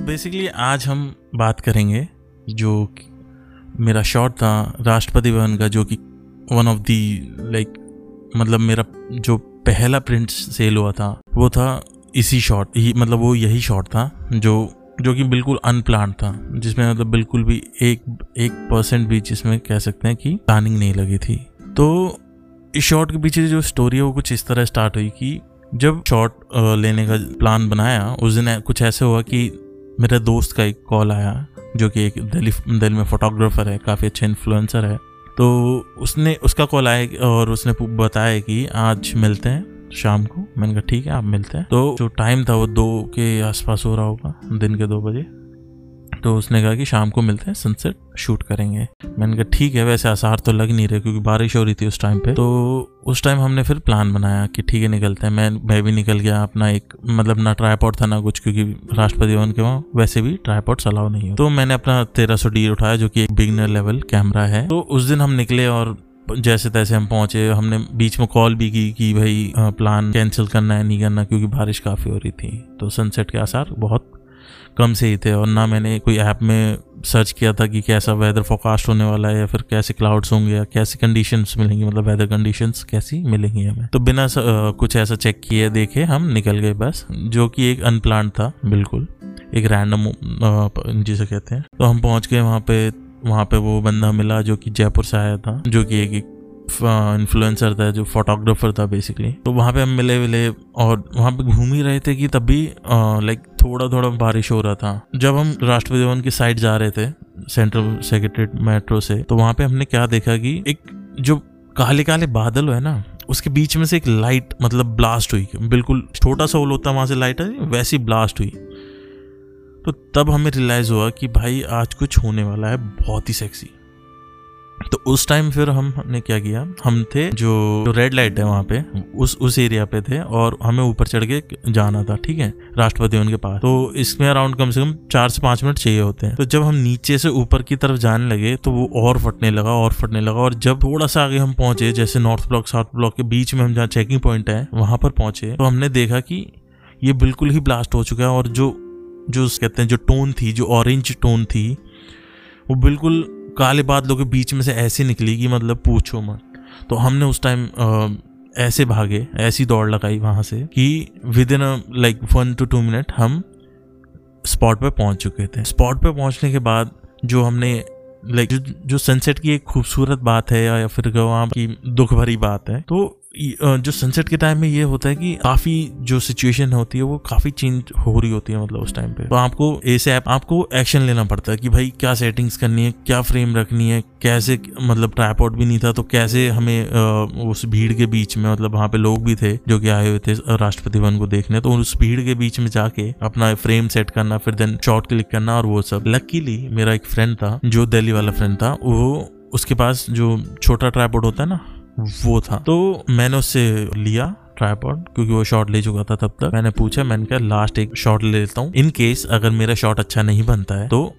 तो बेसिकली आज हम बात करेंगे जो मेरा शॉट था, राष्ट्रपति भवन का, जो कि वन ऑफ़ दी लाइक मतलब मेरा जो पहला प्रिंट सेल हुआ था, वो था इसी शॉट ही मतलब वो यही शॉट था, जो जो कि बिल्कुल अनप्लान था, जिसमें मतलब बिल्कुल भी एक एक परसेंट भी जिसमें कह सकते हैं कि प्लानिंग नहीं लगी थी। तो इस शॉट के पीछे जो स्टोरी है, वो कुछ इस तरह स्टार्ट हुई कि जब शॉट लेने का प्लान बनाया, उस दिन कुछ ऐसे हुआ कि मेरे दोस्त का एक कॉल आया, जो कि एक दिल्ली दिल में फोटोग्राफर है, काफ़ी अच्छे इन्फ्लुएंसर है। तो उसने, उसका कॉल आया और उसने बताया कि आज मिलते हैं, शाम को। मैंने कहा, ठीक है, आप मिलते हैं। तो जो टाइम था वो दो के आसपास हो रहा होगा, दिन के दो बजे। तो उसने कहा कि शाम को मिलते हैं सनसेट शूट करेंगे। मैंने कहा, ठीक है, वैसे आसार तो लग नहीं रहे क्योंकि बारिश हो रही थी उस टाइम पे। तो उस टाइम हमने फिर प्लान बनाया कि ठीक है, निकलते हैं। मैं मैं भी निकल गया अपना एक मतलब ना ट्राईपॉड था ना कुछ, क्योंकि राष्ट्रपति भवन के वहाँ वैसे भी ट्राईपॉड अलाउ नहीं हो तो मैंने अपना तेरह सौ डी उठाया, जो कि एक बिगनर लेवल कैमरा है। तो उस दिन हम निकले और जैसे तैसे हम पहुँचे, हमने बीच में कॉल भी की कि भाई प्लान कैंसिल करना है, नहीं करना, क्योंकि बारिश काफ़ी हो रही थी। तो सनसेट के आसार बहुत कम से ही थे और ना मैंने कोई ऐप में सर्च किया था कि कैसा वेदर फोकास्ट होने वाला है या फिर कैसे क्लाउड्स होंगे या कैसी कंडीशंस मिलेंगी मतलब वेदर कंडीशंस कैसी मिलेंगी हमें। तो बिना स, आ, कुछ ऐसा चेक किए देखे हम निकल गए बस जो कि एक अनप्लान था बिल्कुल। एक रैंडम जिसे कहते हैं। तो हम पहुँच गए वहाँ पे वहाँ पे वो बंदा मिला जो कि जयपुर से आया था जो कि एक, एक इन्फ्लुएंसर था, जो फोटोग्राफर था बेसिकली तो वहाँ पे हम मिले विले और वहाँ पे घूम ही रहे थे कि तभी लाइक थोड़ा थोड़ा बारिश हो रहा था। जब हम राष्ट्रपति भवन की साइड जा रहे थे सेंट्रल सेक्रेटरीट मेट्रो से तो वहाँ पे हमने क्या देखा कि एक जो काले काले बादल है ना, उसके बीच में से एक लाइट मतलब ब्लास्ट हुई। बिल्कुल छोटा सा होल होता वहाँ से लाइट है वैसी ब्लास्ट हुई। तो तब हमें रियलाइज़ हुआ कि भाई आज कुछ होने वाला है, बहुत ही सेक्सी तो उस टाइम फिर हमने क्या किया? हम थे जो रेड लाइट है वहाँ पे, उस उस एरिया पे थे और हमें ऊपर चढ़ के जाना था, ठीक है? राष्ट्रपति उनके पास। तो इसमें अराउंड कम से कम चार से पाँच मिनट चाहिए होते हैं। तो जब हम नीचे से ऊपर की तरफ़ जाने लगे तो वो और फटने लगा, और फटने लगा और जब थोड़ा सा आगे हम पहुँचे, जैसे नॉर्थ ब्लॉक साउथ ब्लॉक के बीच में हम जहाँ चेकिंग पॉइंट है, वहाँ पर पहुँचे तो हमने देखा कि ये बिल्कुल ही ब्लास्ट हो चुका है और जो जो कहते हैं, जो टोन थी, जो ऑरेंज टोन थी, वो बिल्कुल काले बादलों के बीच में से ऐसे निकली कि मतलब पूछो मत। तो हमने उस टाइम ऐसे भागे ऐसी दौड़ लगाई वहाँ से कि within like one two two minute हम स्पॉट पर पहुँच चुके थे। स्पॉट पर पहुँचने के बाद जो हमने लाइक जो, जो सनसेट की एक खूबसूरत बात है या फिर वहाँ की दुख भरी बात है तो जो सनसेट के टाइम में ये होता है कि काफ़ी जो सिचुएशन होती है, वो काफ़ी चेंज हो रही होती है मतलब उस टाइम पे। तो आपको ऐसे ऐप आपको एक्शन लेना पड़ता है कि भाई क्या सेटिंग्स करनी है, क्या फ्रेम रखनी है, कैसे मतलब ट्राईपोर्ट भी नहीं था तो कैसे हमें उस भीड़ के बीच में मतलब वहाँ पे लोग भी थे, जो कि आए हुए थे राष्ट्रपति भवन को देखने तो उस भीड़ के बीच में जाके अपना फ्रेम सेट करना, फिर देन शॉर्ट क्लिक करना और वो सब। लकीली मेरा एक फ्रेंड था, जो दिल्ली वाला फ्रेंड था, वो, उसके पास जो छोटा ट्राईपोर्ट होता है ना वो था। तो मैंने उससे लिया ट्राईपॉड क्योंकि वो शॉट ले चुका था तब तक। मैंने पूछा मैंने कहा लास्ट एक शॉट ले लेता हूँ। इन केस अगर मेरा शॉट अच्छा नहीं बनता है तो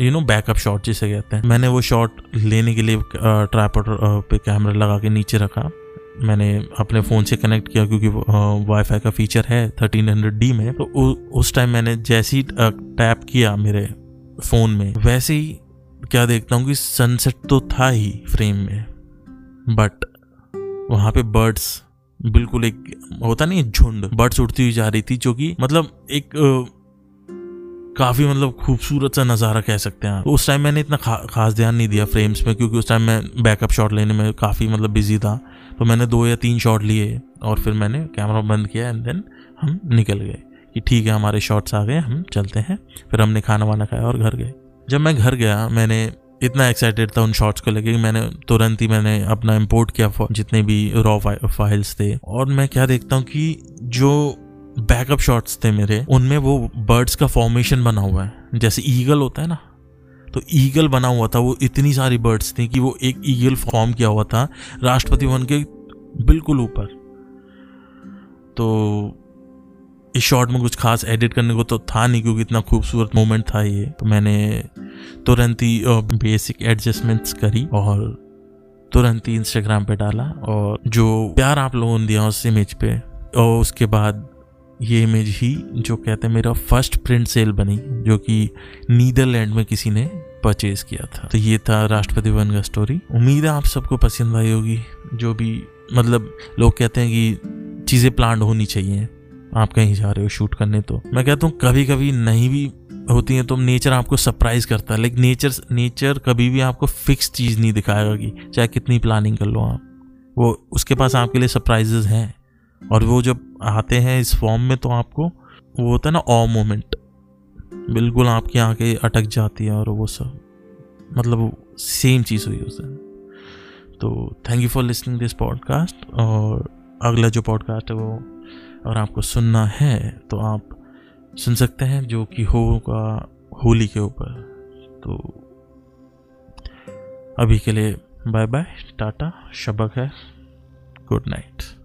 यू नो बैकअप शॉट जिसे कहते हैं। मैंने वो शॉट लेने के लिए ट्राईपॉड पे कैमरा लगा के नीचे रखा। मैंने अपने फ़ोन से कनेक्ट किया क्योंकि वाईफाई का फीचर है 1300D में। तो उ, उस टाइम मैंने जैसे ही टैप किया मेरे फ़ोन में वैसे ही क्या देखता हूँ कि सनसेट तो था ही फ्रेम में। बट वहाँ पे बर्ड्स बिल्कुल एक होता नहीं झुंड बर्ड्स उड़ती हुई जा रही थी जो कि मतलब एक काफ़ी मतलब खूबसूरत सा नज़ारा कह सकते हैं उस टाइम मैंने इतना खा, खास ध्यान नहीं दिया फ्रेम्स में क्योंकि उस टाइम मैं बैकअप शॉट लेने में काफ़ी मतलब बिज़ी था। तो मैंने दो या तीन शॉट लिए और फिर मैंने कैमरा बंद किया एंड देन हम निकल गए कि ठीक है हमारे शॉट्स आ गए हम चलते हैं। फिर हमने खाना वाना खाया और घर गए। जब मैं घर गया मैंने इतना एक्साइटेड था उन शॉर्ट्स को लेके मैंने तुरंत ही मैंने अपना इम्पोर्ट किया जितने भी रॉ फाइल्स थे। और मैं क्या देखता हूँ कि जो बैकअप शॉट्स थे मेरे, उनमें वो बर्ड्स का फॉर्मेशन बना हुआ है। जैसे ईगल होता है ना तो ईगल बना हुआ था, वो इतनी सारी बर्ड्स थी कि वो एक ईगल फॉर्म किया हुआ था राष्ट्रपति भवन के बिल्कुल ऊपर। तो इस शॉट में कुछ खास एडिट करने को तो था नहीं, क्योंकि इतना खूबसूरत मोमेंट था ये। तो मैंने तुरंत ही बेसिक एडजस्टमेंट्स करी और तुरंत ही इंस्टाग्राम पे डाला और जो प्यार आप लोगों ने दिया उस इमेज पे, और उसके बाद ये इमेज ही जो कहते हैं मेरा फ़र्स्ट प्रिंट सेल बनी, जो कि नीदरलैंड में किसी ने परचेज किया था। तो ये था राष्ट्रपति भवन का स्टोरी उम्मीद है आप सबको पसंद आई होगी, जो भी मतलब लोग कहते हैं कि चीज़ें प्लान होनी चाहिए, आप कहीं जा रहे हो शूट करने तो मैं कहता हूँ कभी कभी नहीं भी होती हैं तो नेचर आपको सरप्राइज़ करता है। लाइक नेचर नेचर कभी भी आपको फिक्स चीज़ नहीं दिखाएगा कि चाहे कितनी प्लानिंग कर लो आप। वो, उसके पास आपके लिए सरप्राइजेज हैं। और वो जब आते हैं इस फॉर्म में तो आपको वो होता है ना ऑ मोमेंट बिल्कुल आपकी आँखें अटक जाती है और वो सब। मतलब सेम चीज़ हुई उस तो thank you for listening this podcast और अगला जो पॉडकास्ट है वो अगर आपको सुनना है तो आप सुन सकते हैं जो कि होगा होली के ऊपर। तो अभी के लिए बाय बाय, टाटा, शबक है, गुड नाइट।